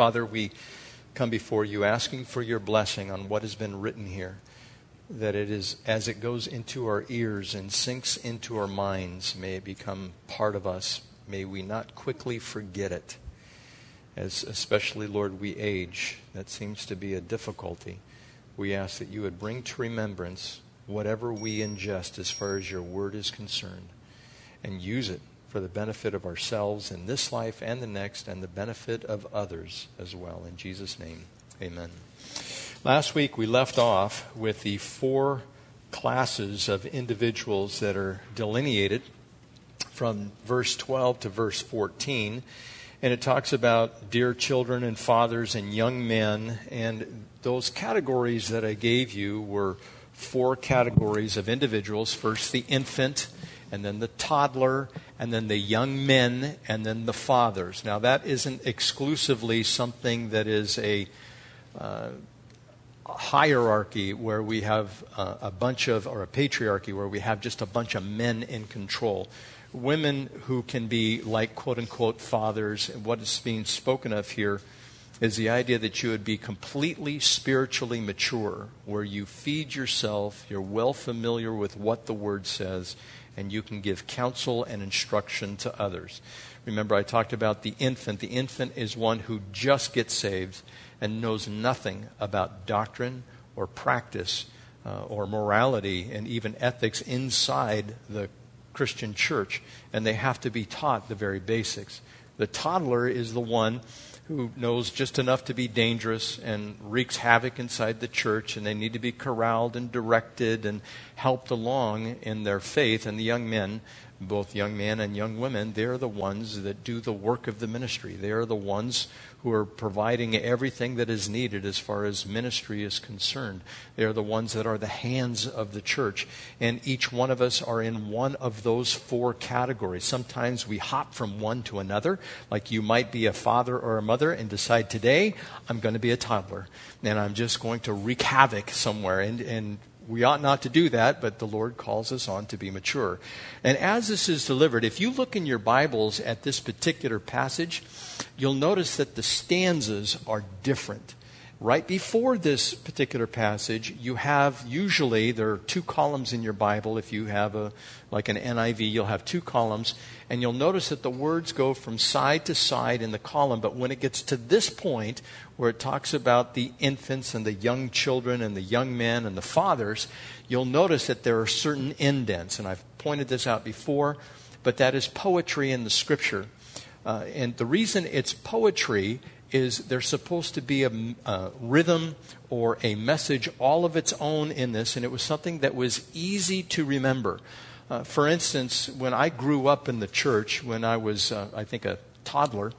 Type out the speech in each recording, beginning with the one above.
Father, we come before you asking for your blessing on what has been written here. That it is, as it goes into our ears and sinks into our minds, may it become part of us. May we not quickly forget it. As especially, Lord, we age, that seems to be a difficulty. We ask that you would bring to remembrance whatever we ingest as far as your word is concerned and use it for the benefit of ourselves in this life and the next and the benefit of others as well. In Jesus' name, amen. Last week we left off with the four classes of individuals that are delineated from verse 12 to verse 14. And it talks about dear children and fathers and young men. And those categories that I gave you were four categories of individuals first, the infant, and then the toddler, and then the young men, and then the fathers. Now, that isn't exclusively something that is a uh, hierarchy where we have a bunch of, or a patriarchy where we have just a bunch of men in control. Women who can be like quote unquote fathers, and what is being spoken of here is the idea that you would be completely spiritually mature, where you feed yourself, you're well familiar with what the Word says, and you can give counsel and instruction to others. Remember, I talked about the infant. The infant is one who just gets saved and knows nothing about doctrine or practice uh, or morality and even ethics inside the Christian church, and they have to be taught the very basics. The toddler is the one who knows just enough to be dangerous and wreaks havoc inside the church, and they need to be corralled and directed and helped along in their faith. And the young men, both young men and young women, they're the ones that do the work of the ministry. They are the ones who are providing everything that is needed as far as ministry is concerned. They are the ones that are the hands of the church. And each one of us are in one of those four categories. Sometimes we hop from one to another, like you might be a father or a mother and decide today I'm going to be a toddler and I'm just going to wreak havoc somewhere. And, and we ought not to do that, but the Lord calls us on to be mature. And as this is delivered, if you look in your Bibles at this particular passage, you'll notice that the stanzas are different. Right before this particular passage, you have usually, there are two columns in your Bible. If you have a, like an NIV, you'll have two columns. And you'll notice that the words go from side to side in the column. But when it gets to this point, where it talks about the infants and the young children and the young men and the fathers, you'll notice that there are certain indents. And I've pointed this out before, but that is poetry in the scripture. Uh, and the reason it's poetry is there's supposed to be a, a, rhythm or a message all of its own in this, and it was something that was easy to remember. Uh, for instance, when I grew up in the church, when I was, uh, I think, a toddler,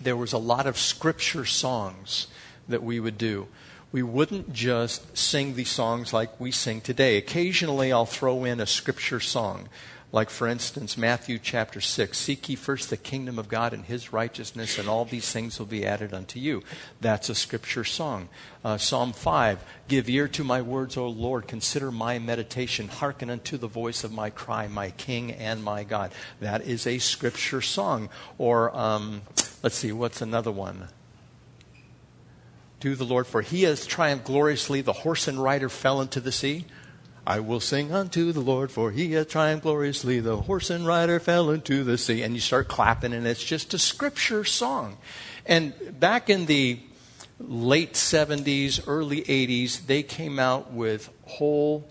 there was a lot of scripture songs that we would do. We wouldn't just sing these songs like we sing today. Occasionally, I'll throw in a scripture song. Like, for instance, Matthew chapter 6 Seek ye first the kingdom of God and his righteousness, and all these things will be added unto you. That's a scripture song. Uh, Psalm 5 Give ear to my words, O Lord. Consider my meditation. Hearken unto the voice of my cry, my King and my God. That is a scripture song. Or, um, let's see, what's another one? Do the Lord, for he has triumphed gloriously. The horse and rider fell into the sea. I will sing unto the Lord, for he hath triumphed gloriously. The horse and rider fell into the sea. And you start clapping, and it's just a scripture song. And back in the late 70s, early 80s, they came out with whole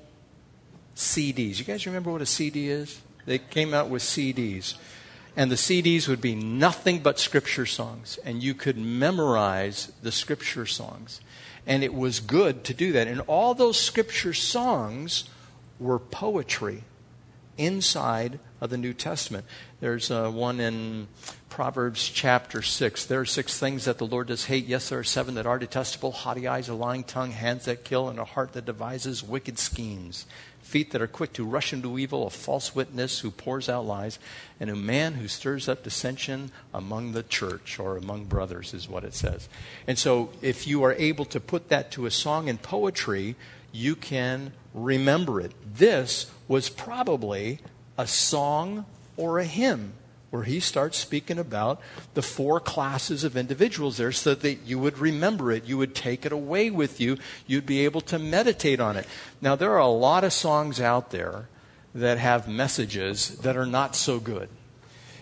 CDs. You guys remember what a CD is? They came out with CDs. And the CDs would be nothing but scripture songs. And you could memorize the scripture songs. And it was good to do that. And all those scripture songs were poetry inside of the New Testament. There's uh, one in Proverbs chapter 6. There are six things that the Lord does hate. Yes, there are seven that are detestable haughty eyes, a lying tongue, hands that kill, and a heart that devises wicked schemes feet that are quick to rush into evil, a false witness who pours out lies, and a man who stirs up dissension among the church or among brothers, is what it says. And so, if you are able to put that to a song in poetry, you can remember it. This was probably a song or a hymn where he starts speaking about the four classes of individuals there so that you would remember it. You would take it away with you. You'd be able to meditate on it. Now, there are a lot of songs out there that have messages that are not so good.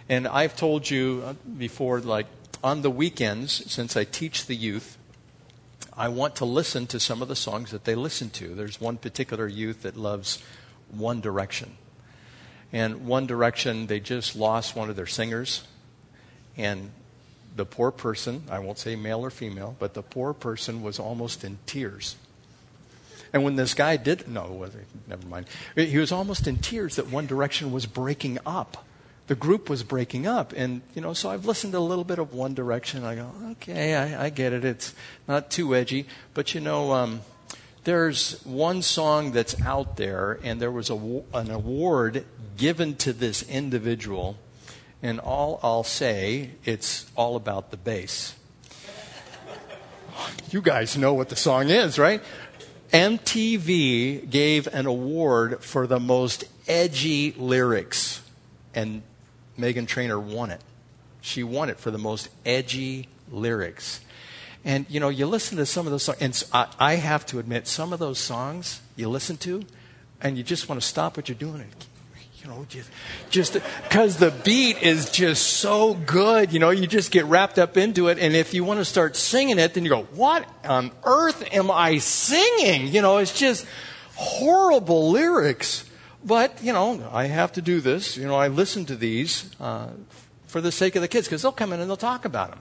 And I've told you uh, before, like on the weekends, since I teach the youth, I want to listen to some of the songs that they listen to. There's one particular youth that loves One Direction. And One Direction, they just lost one of their singers. And the poor person, I won't say male or female, but the poor person was almost in tears. And when this guy did, no, never mind. He was almost in tears that One Direction was breaking up. The group was breaking up. And, you know, so I've listened to a little bit of One Direction. I go, okay, I, I get it. It's not too edgy. But, you know, um, there's one song that's out there, and there was a, an award given to this individual. And all I'll say, it's all about the bass. You guys know what the song is, right? MTV gave an award for the most edgy lyrics, and Meghan Trainor won it. She won it for the most edgy lyrics. And you know, you listen to some of those songs, and I, have to admit, some of those songs you listen to, and you just want to stop what you're doing and you know, just because the beat is just so good, you know, you just get wrapped up into it. And if you want to start singing it, then you go, what on earth am I singing? You know, it's just horrible lyrics. But, you know, I have to do this. You know, I listen to these uh, for the sake of the kids because they'll come in and they'll talk about them.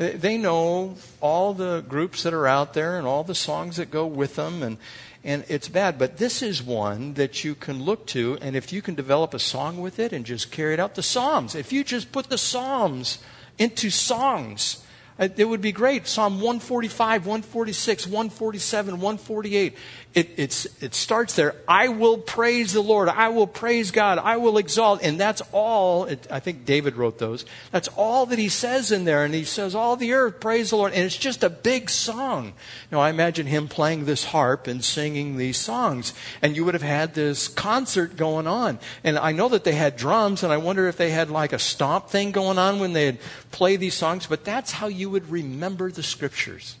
They know all the groups that are out there and all the songs that go with them. And, and it's bad. But this is one that you can look to, and if you can develop a song with it and just carry it out, the Psalms. If you just put the Psalms into songs, it would be great. Psalm 145, 146, 147, 148. It, it's, it starts there. I will praise the Lord. I will praise God. I will exalt. And that's all. It, I think David wrote those. That's all that he says in there. And he says, All the earth, praise the Lord. And it's just a big song. Now, I imagine him playing this harp and singing these songs. And you would have had this concert going on. And I know that they had drums, and I wonder if they had like a stomp thing going on when they'd play these songs. But that's how you would remember the scriptures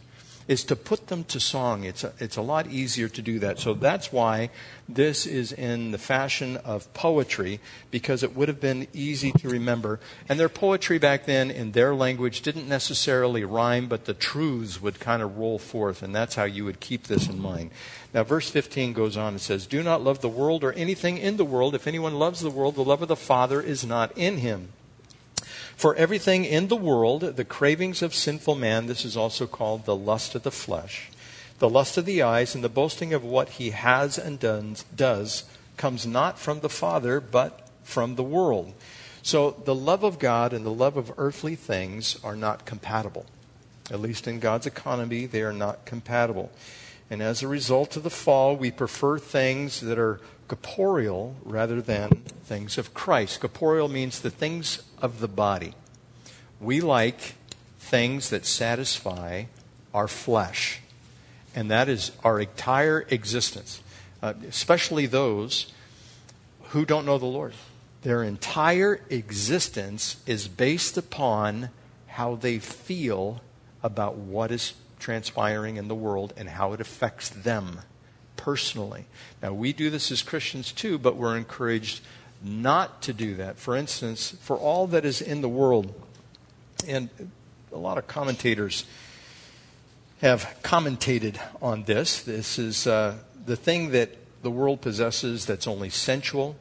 is to put them to song. It's a, it's a lot easier to do that. So that's why this is in the fashion of poetry, because it would have been easy to remember. And their poetry back then, in their language, didn't necessarily rhyme, but the truths would kind of roll forth, and that's how you would keep this in mind. Now, verse 15 goes on and says, Do not love the world or anything in the world. If anyone loves the world, the love of the Father is not in him. For everything in the world, the cravings of sinful man, this is also called the lust of the flesh, the lust of the eyes, and the boasting of what he has and does, comes not from the Father, but from the world. So the love of God and the love of earthly things are not compatible. At least in God's economy, they are not compatible. And as a result of the fall, we prefer things that are corporeal rather than things of Christ. Corporeal means the things of the body. We like things that satisfy our flesh, and that is our entire existence, uh, especially those who don't know the Lord. Their entire existence is based upon how they feel about what is transpiring in the world and how it affects them personally. Now, we do this as Christians too, but we're encouraged not to do that. For instance, for all that is in the world, and a lot of commentators have commentated on this. This is uh, the thing that the world possesses that's only sensual.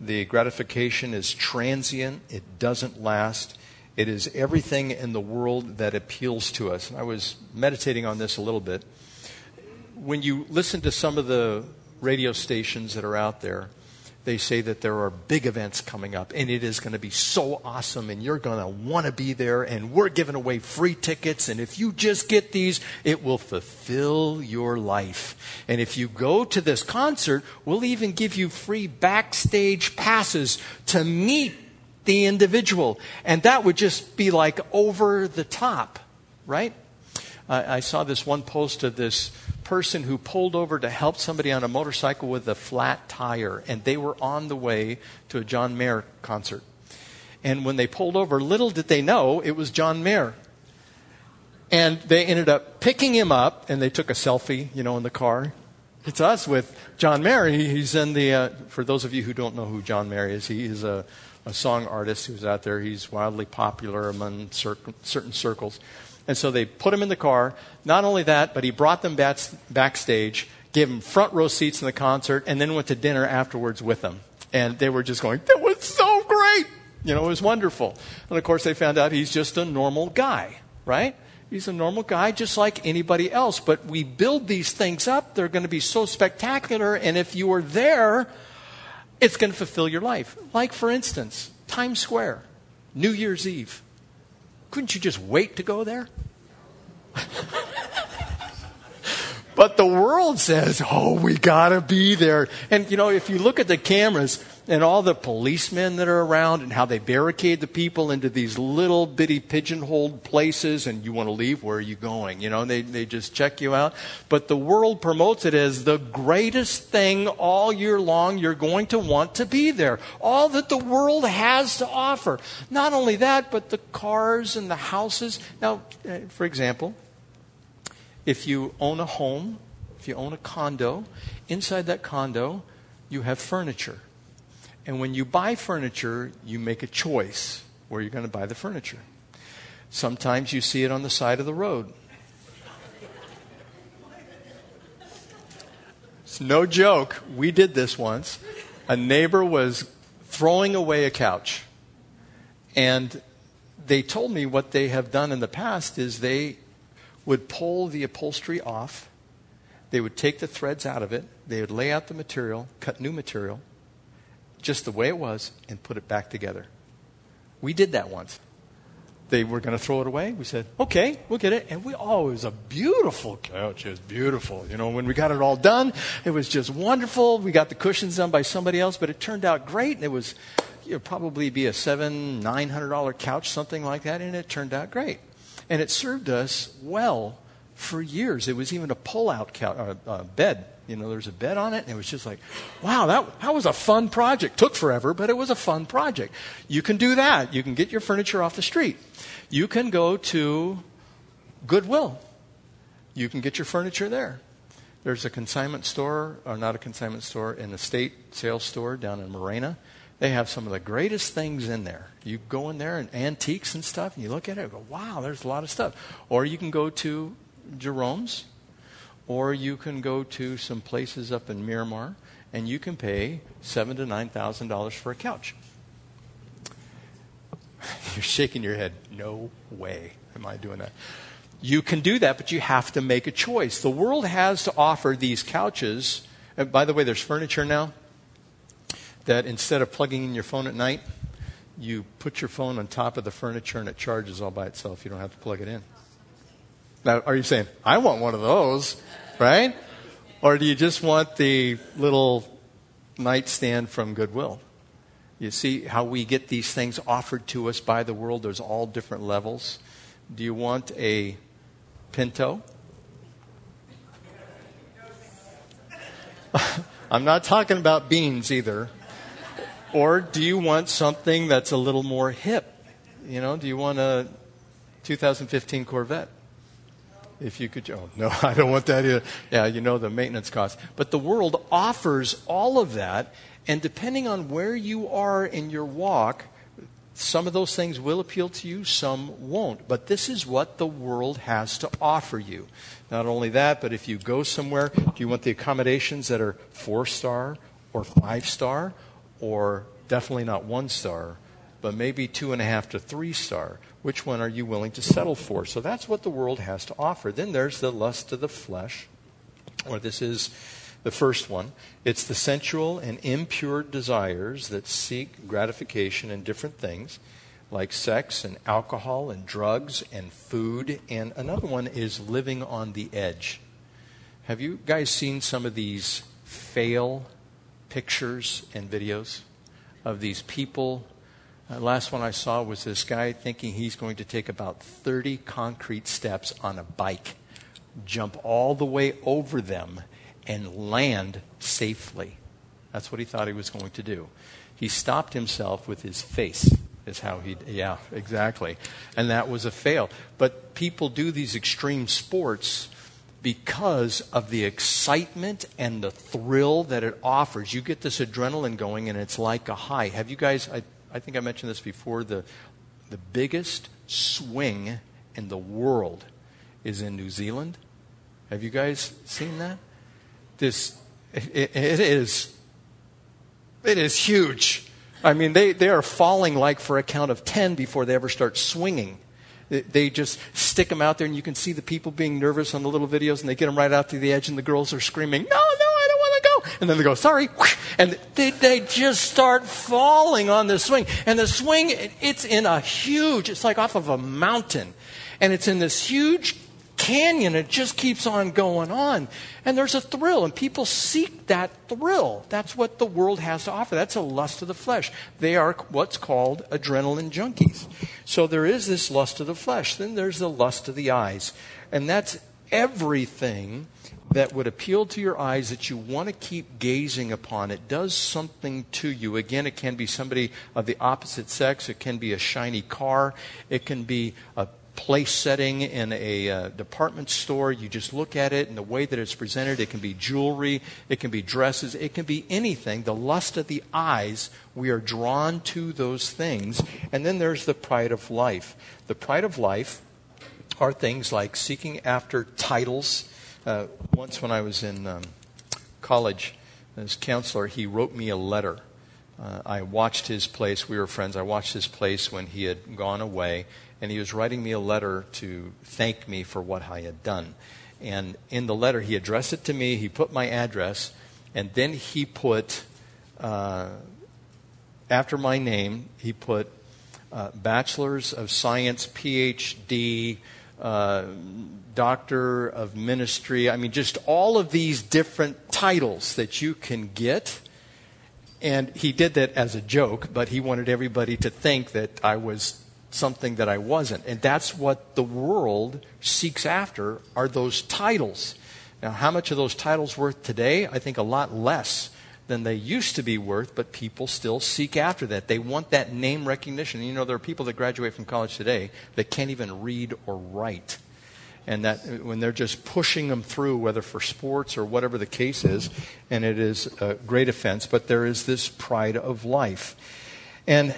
The gratification is transient, it doesn't last. It is everything in the world that appeals to us. And I was meditating on this a little bit when you listen to some of the radio stations that are out there, they say that there are big events coming up and it is going to be so awesome and you're going to want to be there and we're giving away free tickets and if you just get these it will fulfill your life. And if you go to this concert we'll even give you free backstage passes to meet the individual and that would just be like over the top right? I, I saw this one post of this person who pulled over to help somebody on a motorcycle with a flat tire, and they were on the way to a John Mayer concert. And when they pulled over, little did they know it was John Mayer. And they ended up picking him up, and they took a selfie, you know, in the car. It's us with John Mayer. He's in the, uh, for those of you who don't know who John Mayer is, he is a, a song artist who's out there. He's wildly popular among cir- certain circles. And so they put him in the car. Not only that, but he brought them back, backstage, gave them front row seats in the concert, and then went to dinner afterwards with them. And they were just going, that was so great! You know, it was wonderful. And of course, they found out he's just a normal guy, right? He's a normal guy just like anybody else. But we build these things up. They're going to be so spectacular. And if you were there, it's going to fulfill your life. Like, for instance, Times Square, New Year's Eve. Couldn't you just wait to go there? but the world says, oh, we got to be there. And, you know, if you look at the cameras, and all the policemen that are around and how they barricade the people into these little bitty pigeonholed places and you want to leave where are you going? You know they, they just check you out. But the world promotes it as the greatest thing all year long. You're going to want to be there. All that the world has to offer. Not only that but the cars and the houses. Now uh, for example if you own a home if you own a condo inside that condo you have furniture and when you buy furniture, you make a choice where you're going to buy the furniture. Sometimes you see it on the side of the road. It's no joke. We did this once. A neighbor was throwing away a couch. And they told me what they have done in the past is they would pull the upholstery off. They would take the threads out of it. They would lay out the material, cut new material, just the way it was and put it back together. We did that once. They were going to throw it away. We said, okay, we'll get it. And we, oh, it was a beautiful couch. It was beautiful. You know, when we got it all done, it was just wonderful. We got the cushions done by somebody else, but it turned out great. And it was, it would probably be a seven, nine hundred dollar couch, something like that. And it turned out great. And it served us well for years. It was even a pull out uh, uh, bed you know, there's a bed on it, and it was just like, wow, that, that was a fun project. Took forever, but it was a fun project. You can do that. You can get your furniture off the street. You can go to Goodwill. You can get your furniture there. There's a consignment store, or not a consignment store, an estate sales store down in Marina. They have some of the greatest things in there. You go in there and antiques and stuff, and you look at it and go, wow, there's a lot of stuff. Or you can go to Jerome's or you can go to some places up in Miramar and you can pay seven to nine thousand dollars for a couch. You're shaking your head. No way am I doing that. You can do that, but you have to make a choice. The world has to offer these couches. And by the way, there's furniture now that instead of plugging in your phone at night, you put your phone on top of the furniture and it charges all by itself. You don't have to plug it in. Now, are you saying, I want one of those, right? Or do you just want the little nightstand from Goodwill? You see how we get these things offered to us by the world? There's all different levels. Do you want a Pinto? I'm not talking about beans either. Or do you want something that's a little more hip? You know, do you want a 2015 Corvette? If you could, oh, no, I don't want that either. Yeah, you know the maintenance costs. But the world offers all of that, and depending on where you are in your walk, some of those things will appeal to you, some won't. But this is what the world has to offer you. Not only that, but if you go somewhere, do you want the accommodations that are four star or five star, or definitely not one star, but maybe two and a half to three star? Which one are you willing to settle for? So that's what the world has to offer. Then there's the lust of the flesh, or this is the first one. It's the sensual and impure desires that seek gratification in different things, like sex and alcohol and drugs and food. And another one is living on the edge. Have you guys seen some of these fail pictures and videos of these people uh, last one I saw was this guy thinking he's going to take about 30 concrete steps on a bike, jump all the way over them, and land safely. That's what he thought he was going to do. He stopped himself with his face is how he, yeah, exactly. And that was a fail. But people do these extreme sports because of the excitement and the thrill that it offers. You get this adrenaline going, and it's like a high. Have you guys, I, I think I mentioned this before, the, the biggest swing in the world is in New Zealand. Have you guys seen that? This, it, it is, it is huge. I mean, they, they are falling like for a count of 10 before they ever start swinging. They just stick them out there, and you can see the people being nervous on the little videos, and they get them right out to the edge, and the girls are screaming, No, no, I don't want to go. And then they go, Sorry. And they, they just start falling on the swing. And the swing, it's in a huge, it's like off of a mountain. And it's in this huge canyon. It just keeps on going on. And there's a thrill, and people seek that thrill. That's what the world has to offer. That's a lust of the flesh. They are what's called adrenaline junkies. So there is this lust of the flesh. Then there's the lust of the eyes. And that's everything that would appeal to your eyes that you want to keep gazing upon. It does something to you. Again, it can be somebody of the opposite sex. It can be a shiny car. It can be a place setting in a uh, department store. You just look at it and the way that it's presented. It can be jewelry, it can be dresses, it can be anything. The lust of the eyes, we are drawn to those things. And then there's the pride of life. The pride of life are things like seeking after titles. Uh, once, when I was in um, college as counselor, he wrote me a letter. Uh, I watched his place. We were friends. I watched his place when he had gone away, and he was writing me a letter to thank me for what I had done. And in the letter, he addressed it to me, he put my address, and then he put, uh, after my name, he put uh, Bachelor's of Science, PhD, uh, Doctor of Ministry. I mean, just all of these different titles that you can get. And he did that as a joke, but he wanted everybody to think that I was something that I wasn't. And that's what the world seeks after are those titles. Now, how much are those titles worth today? I think a lot less than they used to be worth, but people still seek after that. They want that name recognition. You know, there are people that graduate from college today that can't even read or write. And that when they're just pushing them through, whether for sports or whatever the case is, and it is a great offense, but there is this pride of life. And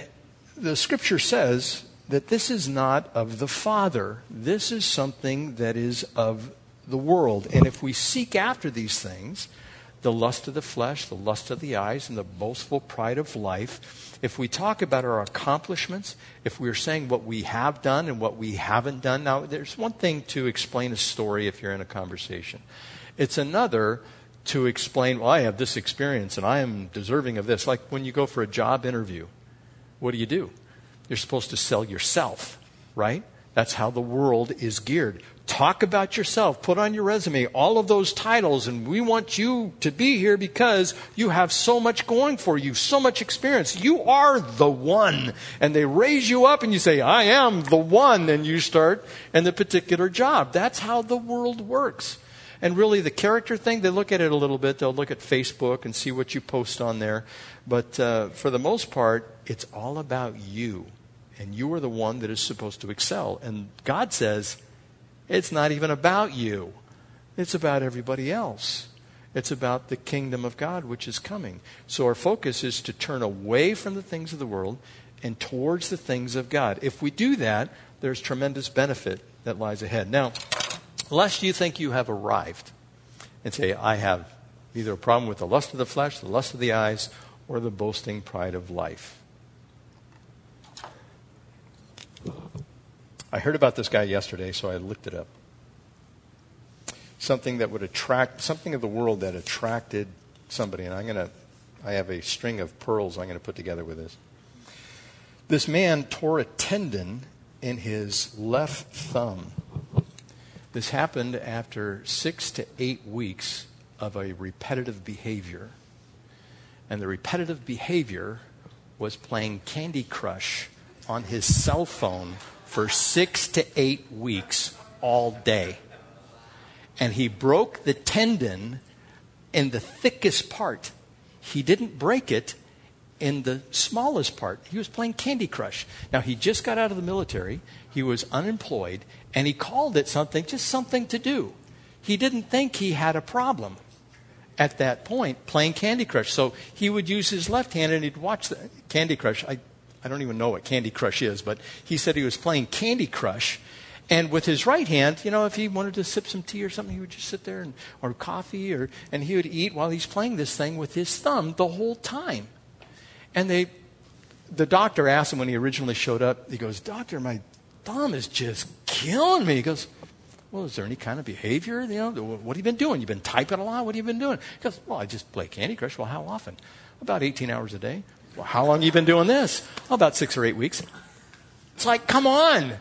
the scripture says that this is not of the Father. This is something that is of the world. And if we seek after these things, the lust of the flesh, the lust of the eyes, and the boastful pride of life, if we talk about our accomplishments, if we're saying what we have done and what we haven't done, now there's one thing to explain a story if you're in a conversation. It's another to explain, well, I have this experience and I am deserving of this. Like when you go for a job interview, what do you do? You're supposed to sell yourself, right? That's how the world is geared. Talk about yourself. Put on your resume all of those titles, and we want you to be here because you have so much going for you, so much experience. You are the one. And they raise you up, and you say, I am the one, and you start in the particular job. That's how the world works. And really, the character thing, they look at it a little bit. They'll look at Facebook and see what you post on there. But uh, for the most part, it's all about you and you are the one that is supposed to excel. And God says, it's not even about you, it's about everybody else. It's about the kingdom of God which is coming. So our focus is to turn away from the things of the world and towards the things of God. If we do that, there's tremendous benefit that lies ahead. Now, lest you think you have arrived and say, I have either a problem with the lust of the flesh, the lust of the eyes, or the boasting pride of life. I heard about this guy yesterday, so I looked it up. Something that would attract, something of the world that attracted somebody, and I'm going to, I have a string of pearls I'm going to put together with this. This man tore a tendon in his left thumb. This happened after six to eight weeks of a repetitive behavior. And the repetitive behavior was playing Candy Crush on his cell phone for six to eight weeks all day. And he broke the tendon in the thickest part. He didn't break it in the smallest part. He was playing Candy Crush. Now, he just got out of the military, he was unemployed, and he called it something, just something to do. He didn't think he had a problem at that point playing Candy Crush. So he would use his left hand and he'd watch the Candy Crush. I, I don't even know what Candy Crush is, but he said he was playing Candy Crush. And with his right hand, you know, if he wanted to sip some tea or something, he would just sit there and, or coffee, or, and he would eat while he's playing this thing with his thumb the whole time. And they, the doctor asked him when he originally showed up, he goes, Doctor, my thumb is just killing me. He goes, Well, is there any kind of behavior? You know, what have you been doing? You've been typing a lot? What have you been doing? He goes, Well, I just play Candy Crush. Well, how often? About 18 hours a day. Well, how long have you been doing this? Well, about six or eight weeks. It's like, come on.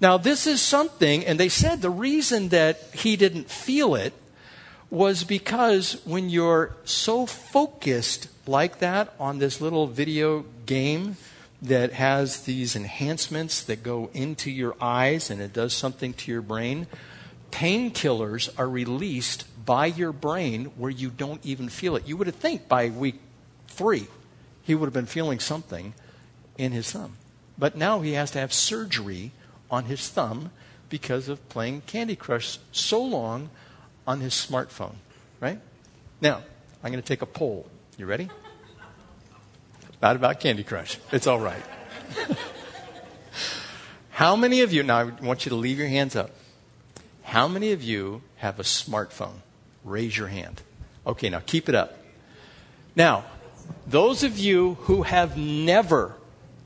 Now, this is something, and they said the reason that he didn't feel it was because when you're so focused like that on this little video game that has these enhancements that go into your eyes and it does something to your brain, painkillers are released by your brain where you don't even feel it. You would have think by week three he would have been feeling something in his thumb. But now he has to have surgery on his thumb because of playing Candy Crush so long on his smartphone, right? Now, I'm going to take a poll. You ready? Not about Candy Crush. It's all right. How many of you, now I want you to leave your hands up. How many of you have a smartphone? Raise your hand. Okay, now keep it up. Now, those of you who have never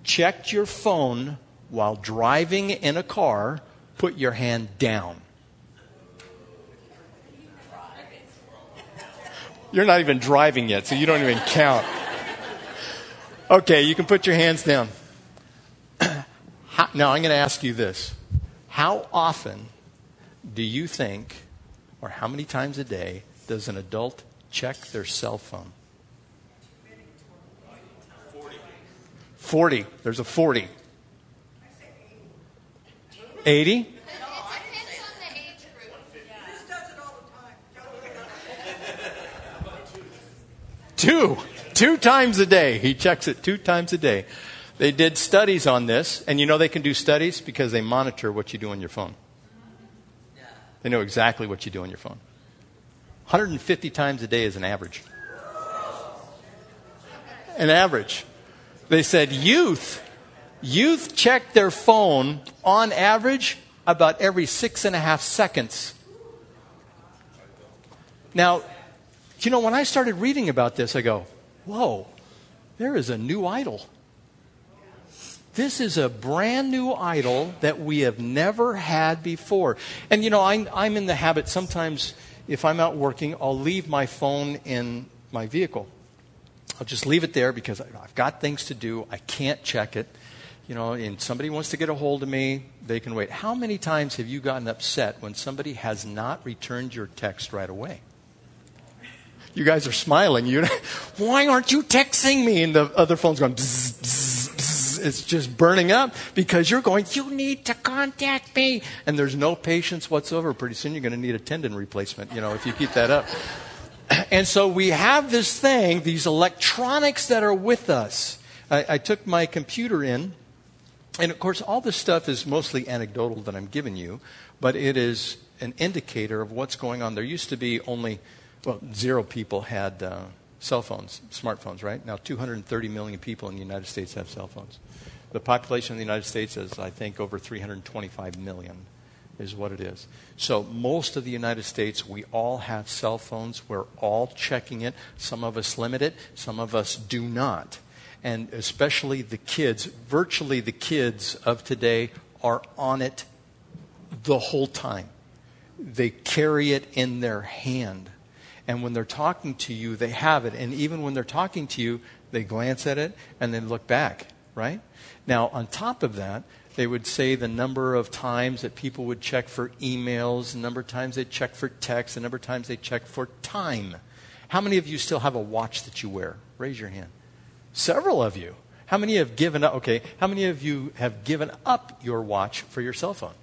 checked your phone while driving in a car, put your hand down. You're not even driving yet, so you don't even count. Okay, you can put your hands down. Now, I'm going to ask you this. How often do you think, or how many times a day, does an adult check their cell phone? 40. There's a 40. 80? Two. Two times a day. He checks it two times a day. They did studies on this, and you know they can do studies because they monitor what you do on your phone. They know exactly what you do on your phone. 150 times a day is an average. An average. They said youth, youth check their phone on average about every six and a half seconds. Now, you know, when I started reading about this, I go, whoa, there is a new idol. This is a brand new idol that we have never had before. And, you know, I'm, I'm in the habit sometimes, if I'm out working, I'll leave my phone in my vehicle. I'll just leave it there because I've got things to do. I can't check it. You know, and somebody wants to get a hold of me, they can wait. How many times have you gotten upset when somebody has not returned your text right away? You guys are smiling. You, why aren't you texting me? And the other phone's going, bzz, bzz, bzz. it's just burning up because you're going, you need to contact me. And there's no patience whatsoever. Pretty soon you're going to need a tendon replacement, you know, if you keep that up. And so we have this thing, these electronics that are with us. I, I took my computer in, and of course, all this stuff is mostly anecdotal that I'm giving you, but it is an indicator of what's going on. There used to be only, well, zero people had uh, cell phones, smartphones, right? Now, 230 million people in the United States have cell phones. The population of the United States is, I think, over 325 million is what it is. So, most of the United States, we all have cell phones. We're all checking it. Some of us limit it, some of us do not. And especially the kids, virtually the kids of today are on it the whole time. They carry it in their hand. And when they're talking to you, they have it. And even when they're talking to you, they glance at it and then look back, right? Now, on top of that, they would say the number of times that people would check for emails, the number of times they check for text, the number of times they check for time. How many of you still have a watch that you wear? Raise your hand. Several of you. How many have given up? Okay, how many of you have given up your watch for your cell phone?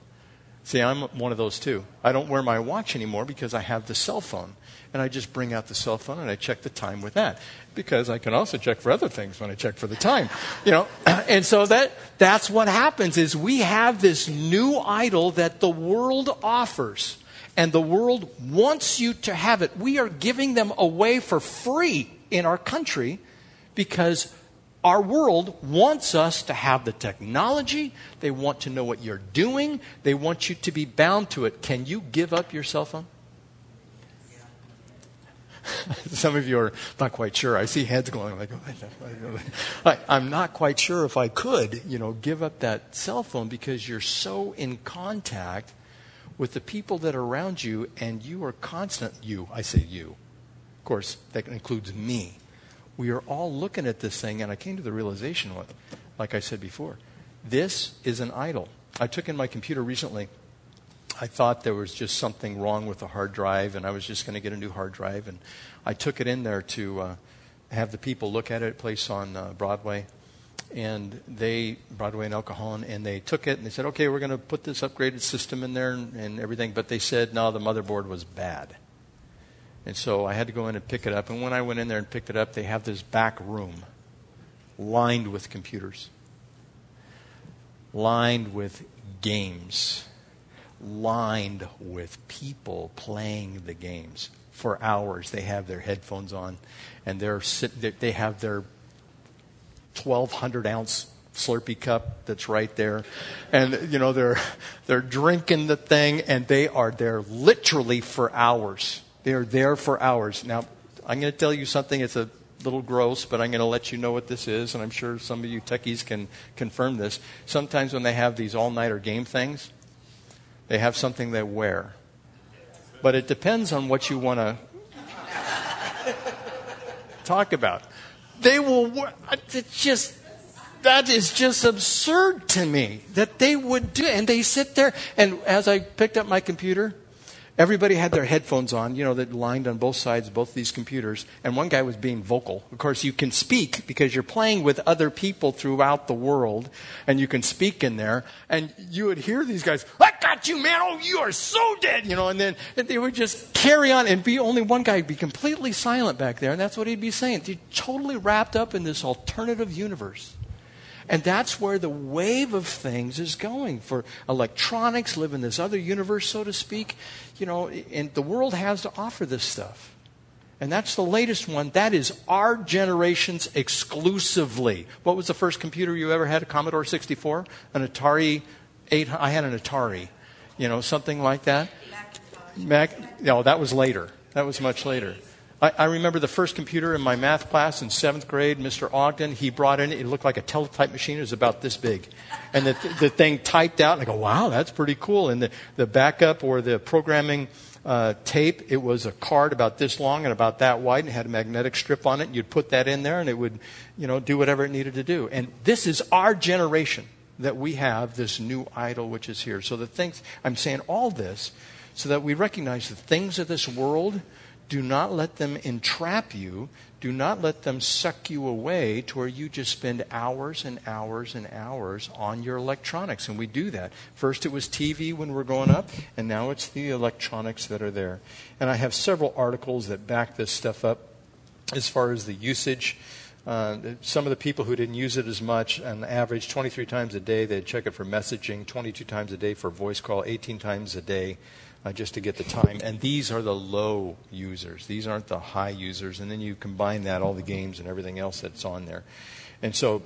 See, I'm one of those too. I don't wear my watch anymore because I have the cell phone. And I just bring out the cell phone and I check the time with that. Because I can also check for other things when I check for the time. You know, and so that that's what happens is we have this new idol that the world offers. And the world wants you to have it. We are giving them away for free in our country because our world wants us to have the technology. They want to know what you're doing. They want you to be bound to it. Can you give up your cell phone? Some of you are not quite sure. I see heads going like, oh, I, I'm not quite sure if I could, you know, give up that cell phone because you're so in contact with the people that are around you and you are constant. You, I say you. Of course, that includes me we are all looking at this thing, and I came to the realization, like I said before, this is an idol. I took in my computer recently. I thought there was just something wrong with the hard drive, and I was just going to get a new hard drive. And I took it in there to uh, have the people look at it, place on uh, Broadway, and they Broadway and El Cajon, and they took it and they said, "Okay, we're going to put this upgraded system in there and, and everything." But they said, "No, the motherboard was bad." And so I had to go in and pick it up. And when I went in there and picked it up, they have this back room lined with computers, lined with games, lined with people playing the games for hours. They have their headphones on, and they're sit, they have their 1,200 ounce Slurpee cup that's right there. And, you know, they're, they're drinking the thing, and they are there literally for hours. They are there for hours. Now, I'm going to tell you something. It's a little gross, but I'm going to let you know what this is, and I'm sure some of you techies can confirm this. Sometimes when they have these all nighter game things, they have something they wear. But it depends on what you want to talk about. They will, it's just, that is just absurd to me that they would do and they sit there and as i picked up my computer Everybody had their headphones on, you know, that lined on both sides of both these computers, and one guy was being vocal. Of course, you can speak because you're playing with other people throughout the world, and you can speak in there, and you would hear these guys, I got you, man, oh, you are so dead, you know, and then they would just carry on, and be only one guy would be completely silent back there, and that's what he'd be saying. He's totally wrapped up in this alternative universe. And that's where the wave of things is going for electronics, live in this other universe, so to speak. You know, and the world has to offer this stuff. And that's the latest one. That is our generation's exclusively. What was the first computer you ever had? A Commodore 64? An Atari 8? I had an Atari. You know, something like that. Mac. No, that was later. That was much later. I, I, remember the first computer in my math class in seventh grade, Mr. Ogden, he brought in, it looked like a teletype machine. It was about this big. And the, the thing typed out, and I go, wow, that's pretty cool. And the, the backup or the programming uh, tape, it was a card about this long and about that wide and had a magnetic strip on it. And you'd put that in there and it would, you know, do whatever it needed to do. And this is our generation that we have this new idol which is here. So the things, I'm saying all this so that we recognize the things of this world – do not let them entrap you. Do not let them suck you away to where you just spend hours and hours and hours on your electronics. And we do that. First it was TV when we're growing up, and now it's the electronics that are there. And I have several articles that back this stuff up as far as the usage. Uh, some of the people who didn't use it as much, on average 23 times a day, they'd check it for messaging, 22 times a day for voice call, 18 times a day uh, just to get the time. And these are the low users. These aren't the high users. And then you combine that, all the games and everything else that's on there. And so,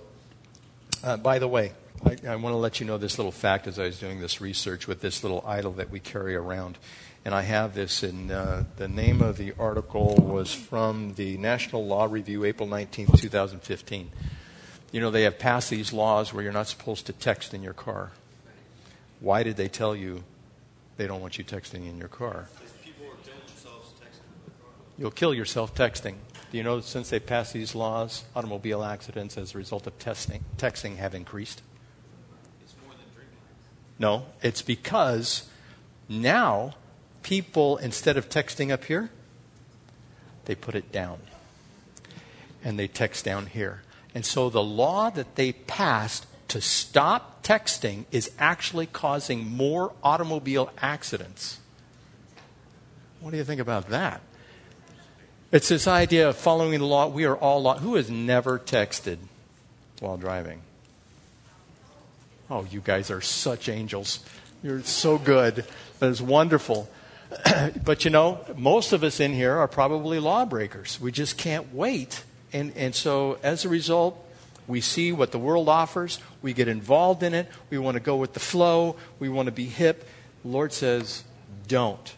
uh, by the way, I, I want to let you know this little fact as I was doing this research with this little idol that we carry around. And I have this in uh, the name of the article was from the National Law Review, April 19, 2015. You know, they have passed these laws where you're not supposed to text in your car. Why did they tell you they don't want you texting in your car. You'll kill yourself texting. Do you know that since they passed these laws, automobile accidents as a result of testing, texting have increased? It's more than drinking. No, it's because now people, instead of texting up here, they put it down. And they text down here. And so the law that they passed to stop texting is actually causing more automobile accidents. What do you think about that? It's this idea of following the law. We are all law. Who has never texted while driving? Oh, you guys are such angels. You're so good. That is wonderful. but you know, most of us in here are probably lawbreakers. We just can't wait. And, and so as a result, we see what the world offers. We get involved in it. We want to go with the flow. We want to be hip. The Lord says, don't.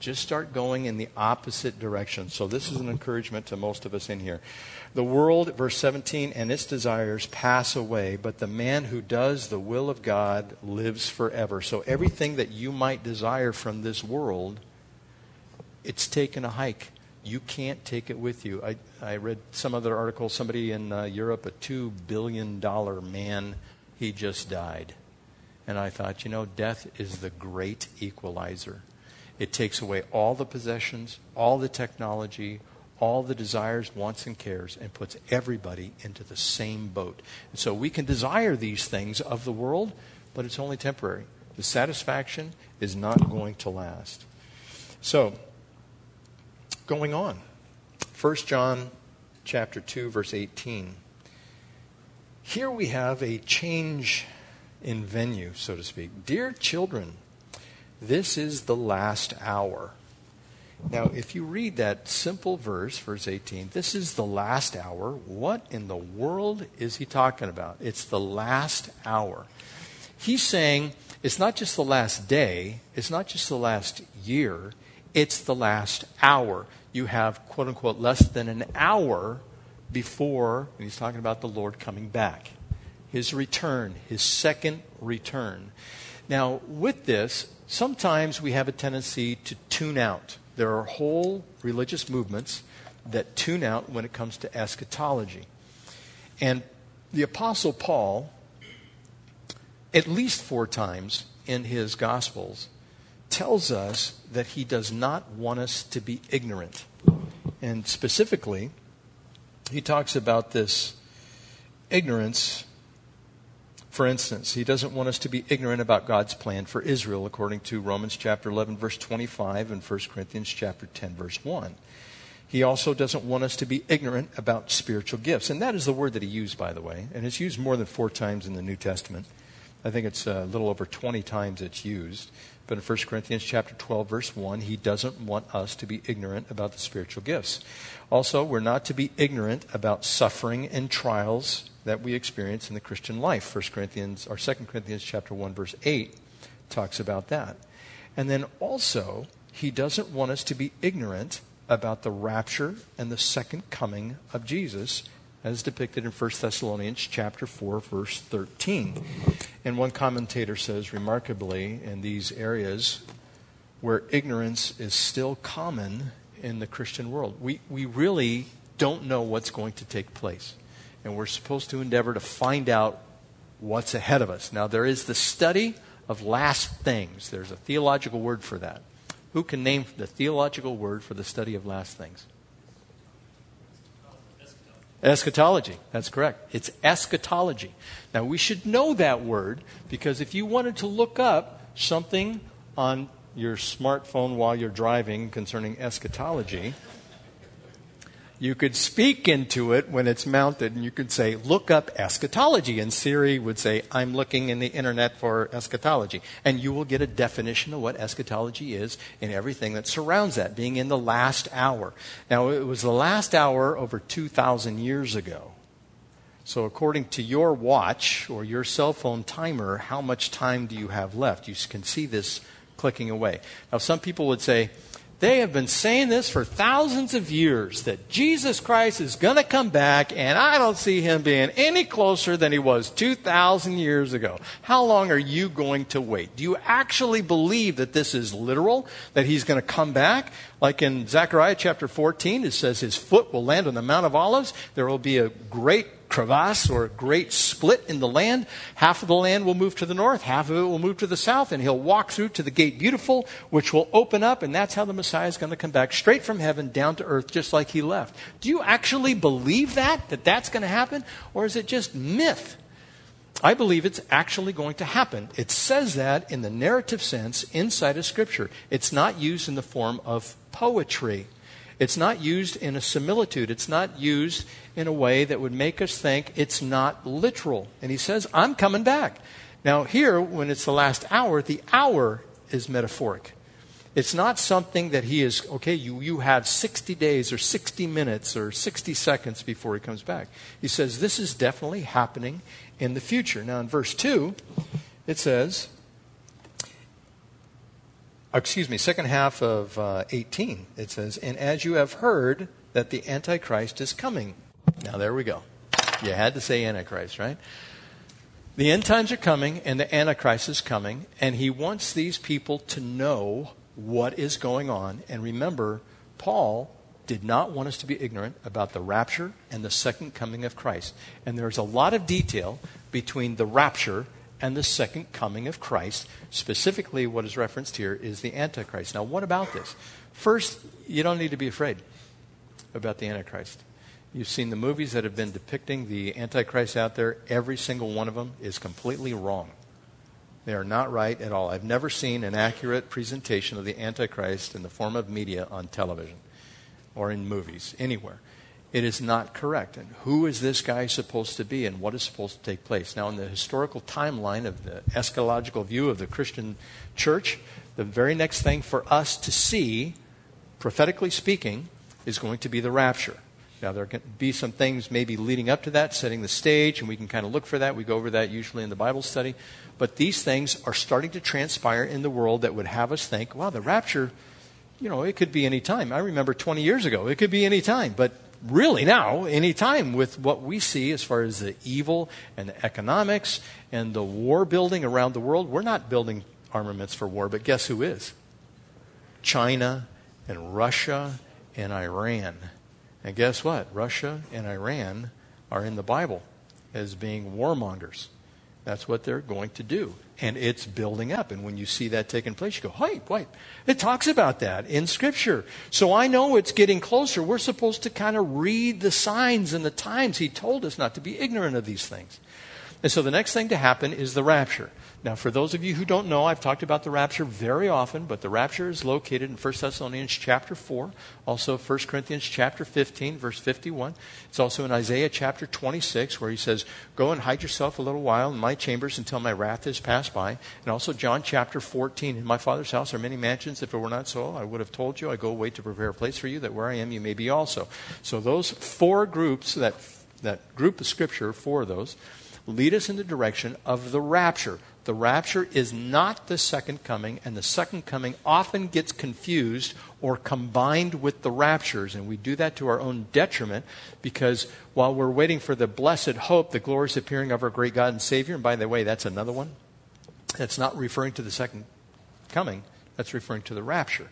Just start going in the opposite direction. So, this is an encouragement to most of us in here. The world, verse 17, and its desires pass away, but the man who does the will of God lives forever. So, everything that you might desire from this world, it's taken a hike. You can't take it with you. I, I read some other article, somebody in uh, Europe, a $2 billion man, he just died. And I thought, you know, death is the great equalizer. It takes away all the possessions, all the technology, all the desires, wants, and cares, and puts everybody into the same boat. And so we can desire these things of the world, but it's only temporary. The satisfaction is not going to last. So, going on. 1 John chapter 2 verse 18. Here we have a change in venue, so to speak. Dear children, this is the last hour. Now, if you read that simple verse, verse 18, this is the last hour. What in the world is he talking about? It's the last hour. He's saying it's not just the last day, it's not just the last year, it's the last hour. You have, quote unquote, less than an hour before, and he's talking about the Lord coming back, his return, his second return. Now, with this, sometimes we have a tendency to tune out. There are whole religious movements that tune out when it comes to eschatology. And the Apostle Paul, at least four times in his Gospels, tells us that he does not want us to be ignorant. And specifically, he talks about this ignorance for instance, he doesn't want us to be ignorant about God's plan for Israel, according to Romans chapter 11, verse 25, and 1 Corinthians chapter 10, verse 1. He also doesn't want us to be ignorant about spiritual gifts. And that is the word that he used, by the way. And it's used more than four times in the New Testament. I think it's uh, a little over 20 times it's used. But in 1 Corinthians chapter 12 verse 1, he doesn't want us to be ignorant about the spiritual gifts. Also, we're not to be ignorant about suffering and trials that we experience in the Christian life. 1 Corinthians or 2 Corinthians chapter 1 verse 8 talks about that. And then also, he doesn't want us to be ignorant about the rapture and the second coming of Jesus as depicted in 1 Thessalonians chapter 4 verse 13. And one commentator says remarkably in these areas where ignorance is still common in the Christian world. We we really don't know what's going to take place and we're supposed to endeavor to find out what's ahead of us. Now, there is the study of last things. There's a theological word for that. Who can name the theological word for the study of last things? Eschatology. That's correct. It's eschatology. Now, we should know that word because if you wanted to look up something on your smartphone while you're driving concerning eschatology, you could speak into it when it's mounted and you could say, look up eschatology. And Siri would say, I'm looking in the internet for eschatology. And you will get a definition of what eschatology is and everything that surrounds that, being in the last hour. Now, it was the last hour over 2,000 years ago. So, according to your watch or your cell phone timer, how much time do you have left? You can see this clicking away. Now, some people would say, they have been saying this for thousands of years that Jesus Christ is going to come back, and I don't see him being any closer than he was 2,000 years ago. How long are you going to wait? Do you actually believe that this is literal, that he's going to come back? Like in Zechariah chapter 14, it says his foot will land on the Mount of Olives. There will be a great crevasse or a great split in the land. Half of the land will move to the north, half of it will move to the south, and he'll walk through to the gate beautiful, which will open up, and that's how the Messiah is going to come back straight from heaven down to earth, just like he left. Do you actually believe that, that that's going to happen, or is it just myth? I believe it's actually going to happen. It says that in the narrative sense inside of Scripture. It's not used in the form of poetry. It's not used in a similitude. It's not used in a way that would make us think it's not literal. And he says, I'm coming back. Now, here, when it's the last hour, the hour is metaphoric. It's not something that he is, okay, you, you have 60 days or 60 minutes or 60 seconds before he comes back. He says this is definitely happening in the future. Now, in verse 2, it says, excuse me, second half of uh, 18, it says, And as you have heard that the Antichrist is coming. Now, there we go. You had to say Antichrist, right? The end times are coming, and the Antichrist is coming, and he wants these people to know what is going on. And remember, Paul did not want us to be ignorant about the rapture and the second coming of Christ. And there's a lot of detail between the rapture and the second coming of Christ. Specifically, what is referenced here is the Antichrist. Now, what about this? First, you don't need to be afraid about the Antichrist. You've seen the movies that have been depicting the Antichrist out there. Every single one of them is completely wrong. They are not right at all. I've never seen an accurate presentation of the Antichrist in the form of media on television or in movies, anywhere. It is not correct. And who is this guy supposed to be and what is supposed to take place? Now, in the historical timeline of the eschatological view of the Christian church, the very next thing for us to see, prophetically speaking, is going to be the rapture. Now, there can be some things maybe leading up to that, setting the stage, and we can kind of look for that. We go over that usually in the Bible study. But these things are starting to transpire in the world that would have us think, wow, the rapture, you know, it could be any time. I remember 20 years ago, it could be any time. But really now, any time with what we see as far as the evil and the economics and the war building around the world, we're not building armaments for war, but guess who is? China and Russia and Iran. And guess what? Russia and Iran are in the Bible as being warmongers. That's what they're going to do. And it's building up. And when you see that taking place, you go, wait, wait. It talks about that in Scripture. So I know it's getting closer. We're supposed to kind of read the signs and the times. He told us not to be ignorant of these things. And so the next thing to happen is the rapture. Now, for those of you who don't know, I've talked about the rapture very often, but the rapture is located in 1 Thessalonians chapter 4, also 1 Corinthians chapter 15, verse 51. It's also in Isaiah chapter 26, where he says, Go and hide yourself a little while in my chambers until my wrath is passed by. And also John chapter 14, In my Father's house are many mansions. If it were not so, I would have told you, I go away to prepare a place for you, that where I am, you may be also. So those four groups, that, that group of scripture, four of those, lead us in the direction of the rapture. The rapture is not the second coming, and the second coming often gets confused or combined with the raptures. And we do that to our own detriment because while we're waiting for the blessed hope, the glorious appearing of our great God and Savior, and by the way, that's another one, that's not referring to the second coming, that's referring to the rapture.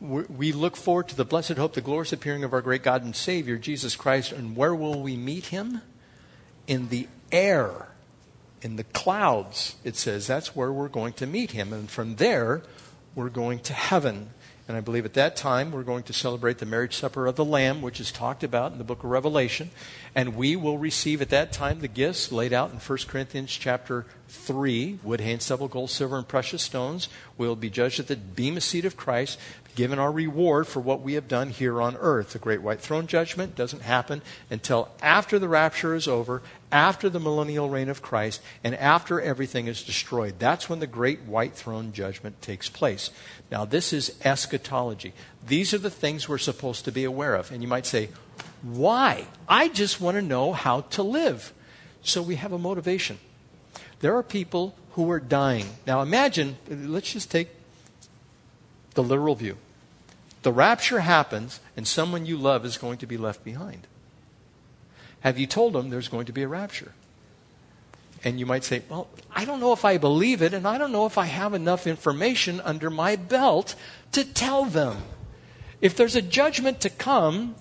We look forward to the blessed hope, the glorious appearing of our great God and Savior, Jesus Christ, and where will we meet him? In the air in the clouds, it says that's where we're going to meet him. And from there, we're going to heaven. And I believe at that time, we're going to celebrate the marriage supper of the Lamb, which is talked about in the book of Revelation. And we will receive at that time the gifts laid out in 1 Corinthians chapter 3 wood, hay, and stubble, gold, silver, and precious stones. We'll be judged at the bema seat of Christ given our reward for what we have done here on earth. The great white throne judgment doesn't happen until after the rapture is over, after the millennial reign of Christ, and after everything is destroyed. That's when the great white throne judgment takes place. Now, this is eschatology. These are the things we're supposed to be aware of. And you might say, why? I just want to know how to live. So we have a motivation. There are people who are dying. Now imagine, let's just take the literal view. The rapture happens, and someone you love is going to be left behind. Have you told them there's going to be a rapture? And you might say, Well, I don't know if I believe it, and I don't know if I have enough information under my belt to tell them. If there's a judgment to come,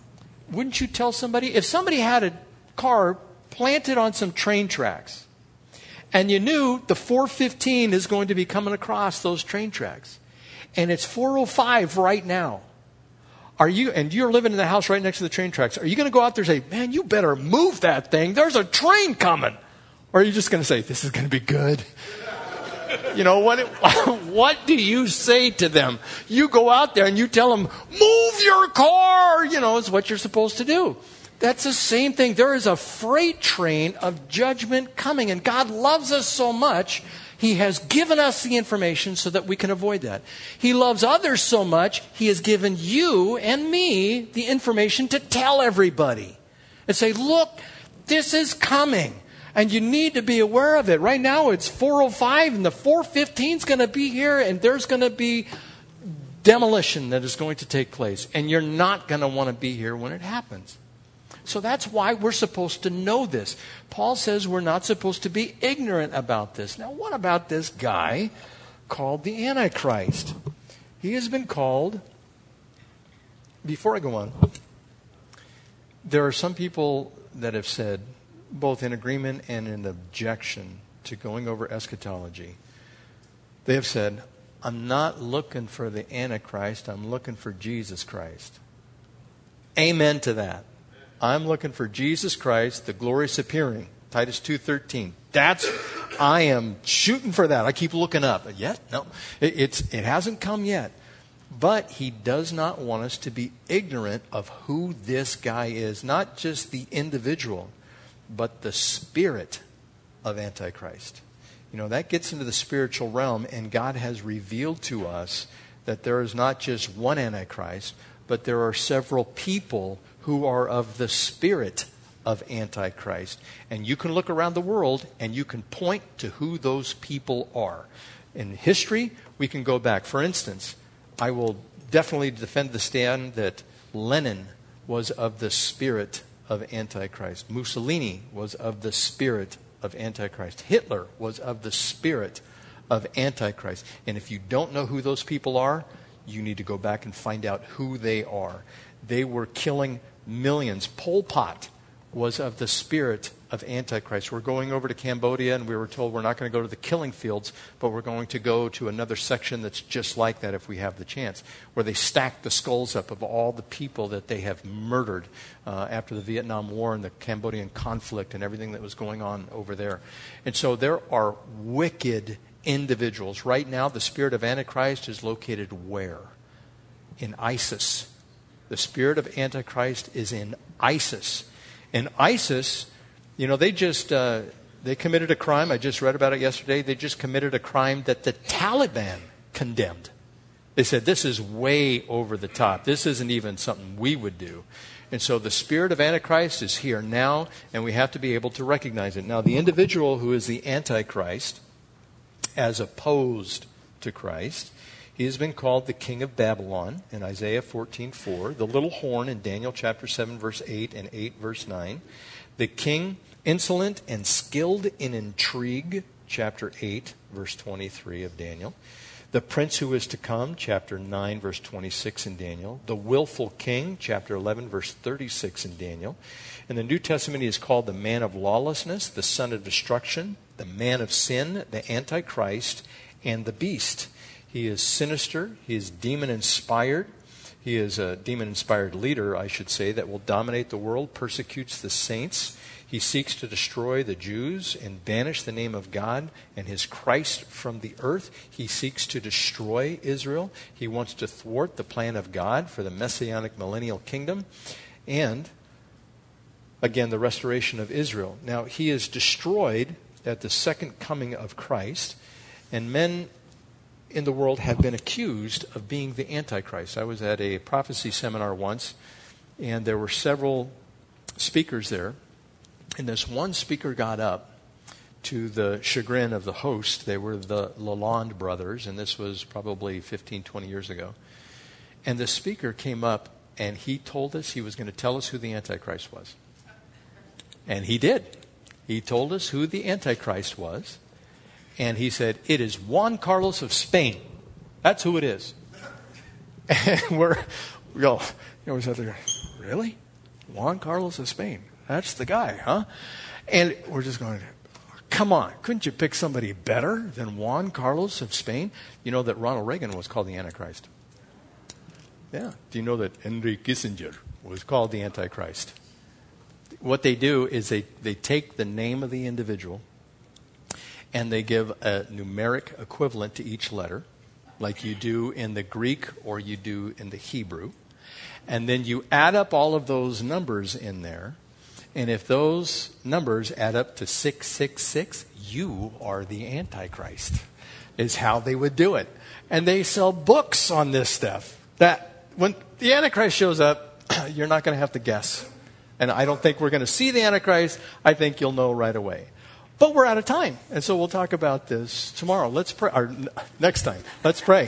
wouldn't you tell somebody? If somebody had a car planted on some train tracks, and you knew the 415 is going to be coming across those train tracks, and it's 405 right now. Are you, and you're living in the house right next to the train tracks, are you going to go out there and say, man, you better move that thing? There's a train coming. Or are you just going to say, this is going to be good? You know, what, what do you say to them? You go out there and you tell them, move your car, you know, is what you're supposed to do. That's the same thing. There is a freight train of judgment coming, and God loves us so much, He has given us the information so that we can avoid that. He loves others so much, He has given you and me the information to tell everybody and say, look, this is coming. And you need to be aware of it. Right now it's 405 and the 415 is going to be here and there's going to be demolition that is going to take place. And you're not going to want to be here when it happens. So that's why we're supposed to know this. Paul says we're not supposed to be ignorant about this. Now, what about this guy called the Antichrist? He has been called, before I go on, there are some people that have said, both in agreement and in objection to going over eschatology, they have said, I'm not looking for the Antichrist, I'm looking for Jesus Christ. Amen to that. I'm looking for Jesus Christ, the glorious appearing. Titus 2:13. That's I am shooting for that. I keep looking up. Yet? No. It, it's it hasn't come yet. But he does not want us to be ignorant of who this guy is, not just the individual, but the spirit of Antichrist. You know, that gets into the spiritual realm, and God has revealed to us that there is not just one Antichrist, but there are several people who are of the spirit of Antichrist. And you can look around the world and you can point to who those people are. In history, we can go back. For instance, I will definitely defend the stand that Lenin was of the spirit of Antichrist. Mussolini was of the spirit of Antichrist. Hitler was of the spirit of Antichrist. And if you don't know who those people are, you need to go back and find out who they are. They were killing millions. Pol Pot was of the spirit of Antichrist. We're going over to Cambodia, and we were told we're not going to go to the killing fields, but we're going to go to another section that's just like that if we have the chance, where they stack the skulls up of all the people that they have murdered uh, after the Vietnam War and the Cambodian conflict and everything that was going on over there. And so there are wicked individuals. Right now, the spirit of Antichrist is located where? In ISIS. The spirit of Antichrist is in ISIS. And ISIS, you know, they just uh, they committed a crime. I just read about it yesterday. They just committed a crime that the Taliban condemned. They said this is way over the top. This isn't even something we would do. And so the spirit of Antichrist is here now, and we have to be able to recognize it. Now, the individual who is the Antichrist, as opposed to Christ, he has been called the king of Babylon in Isaiah 14:4, the little horn in Daniel chapter 7 verse 8 and 8 verse 9, the king insolent and skilled in intrigue, chapter 8 verse 23 of Daniel. The prince who is to come, chapter 9, verse 26 in Daniel. The willful king, chapter 11, verse 36 in Daniel. In the New Testament, he is called the man of lawlessness, the son of destruction, the man of sin, the Antichrist, and the beast. He is sinister. He is demon inspired. He is a demon inspired leader, I should say, that will dominate the world, persecutes the saints. He seeks to destroy the Jews and banish the name of God and his Christ from the earth. He seeks to destroy Israel. He wants to thwart the plan of God for the messianic millennial kingdom and, again, the restoration of Israel. Now, he is destroyed at the second coming of Christ, and men in the world have been accused of being the Antichrist. I was at a prophecy seminar once, and there were several speakers there. And this one speaker got up to the chagrin of the host. They were the Lalonde brothers, and this was probably 15, 20 years ago. And the speaker came up and he told us he was going to tell us who the Antichrist was. And he did. He told us who the Antichrist was and he said, It is Juan Carlos of Spain. That's who it is. And we're, we all, you know, we sat there, Really? Juan Carlos of Spain. That's the guy, huh? And we're just going, Come on, couldn't you pick somebody better than Juan Carlos of Spain? You know that Ronald Reagan was called the Antichrist. Yeah. Do you know that Henry Kissinger was called the Antichrist? What they do is they, they take the name of the individual and they give a numeric equivalent to each letter, like you do in the Greek or you do in the Hebrew. And then you add up all of those numbers in there. And if those numbers add up to 666, you are the Antichrist, is how they would do it. And they sell books on this stuff. That when the Antichrist shows up, you're not going to have to guess. And I don't think we're going to see the Antichrist. I think you'll know right away. But we're out of time. And so we'll talk about this tomorrow. Let's pray, or next time. Let's pray.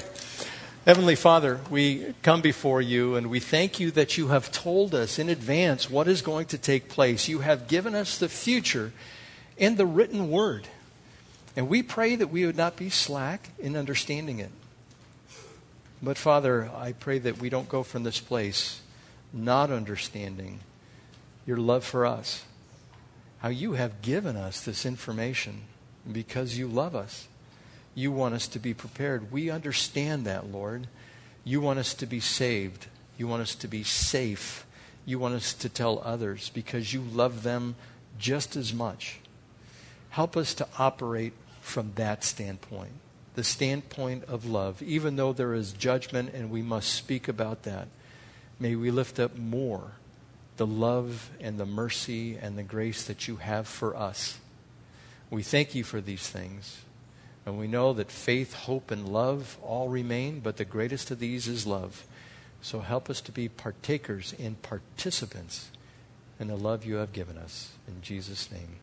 Heavenly Father, we come before you and we thank you that you have told us in advance what is going to take place. You have given us the future in the written word. And we pray that we would not be slack in understanding it. But Father, I pray that we don't go from this place not understanding your love for us, how you have given us this information because you love us. You want us to be prepared. We understand that, Lord. You want us to be saved. You want us to be safe. You want us to tell others because you love them just as much. Help us to operate from that standpoint, the standpoint of love. Even though there is judgment and we must speak about that, may we lift up more the love and the mercy and the grace that you have for us. We thank you for these things. And we know that faith, hope, and love all remain, but the greatest of these is love. So help us to be partakers and participants in the love you have given us. In Jesus' name.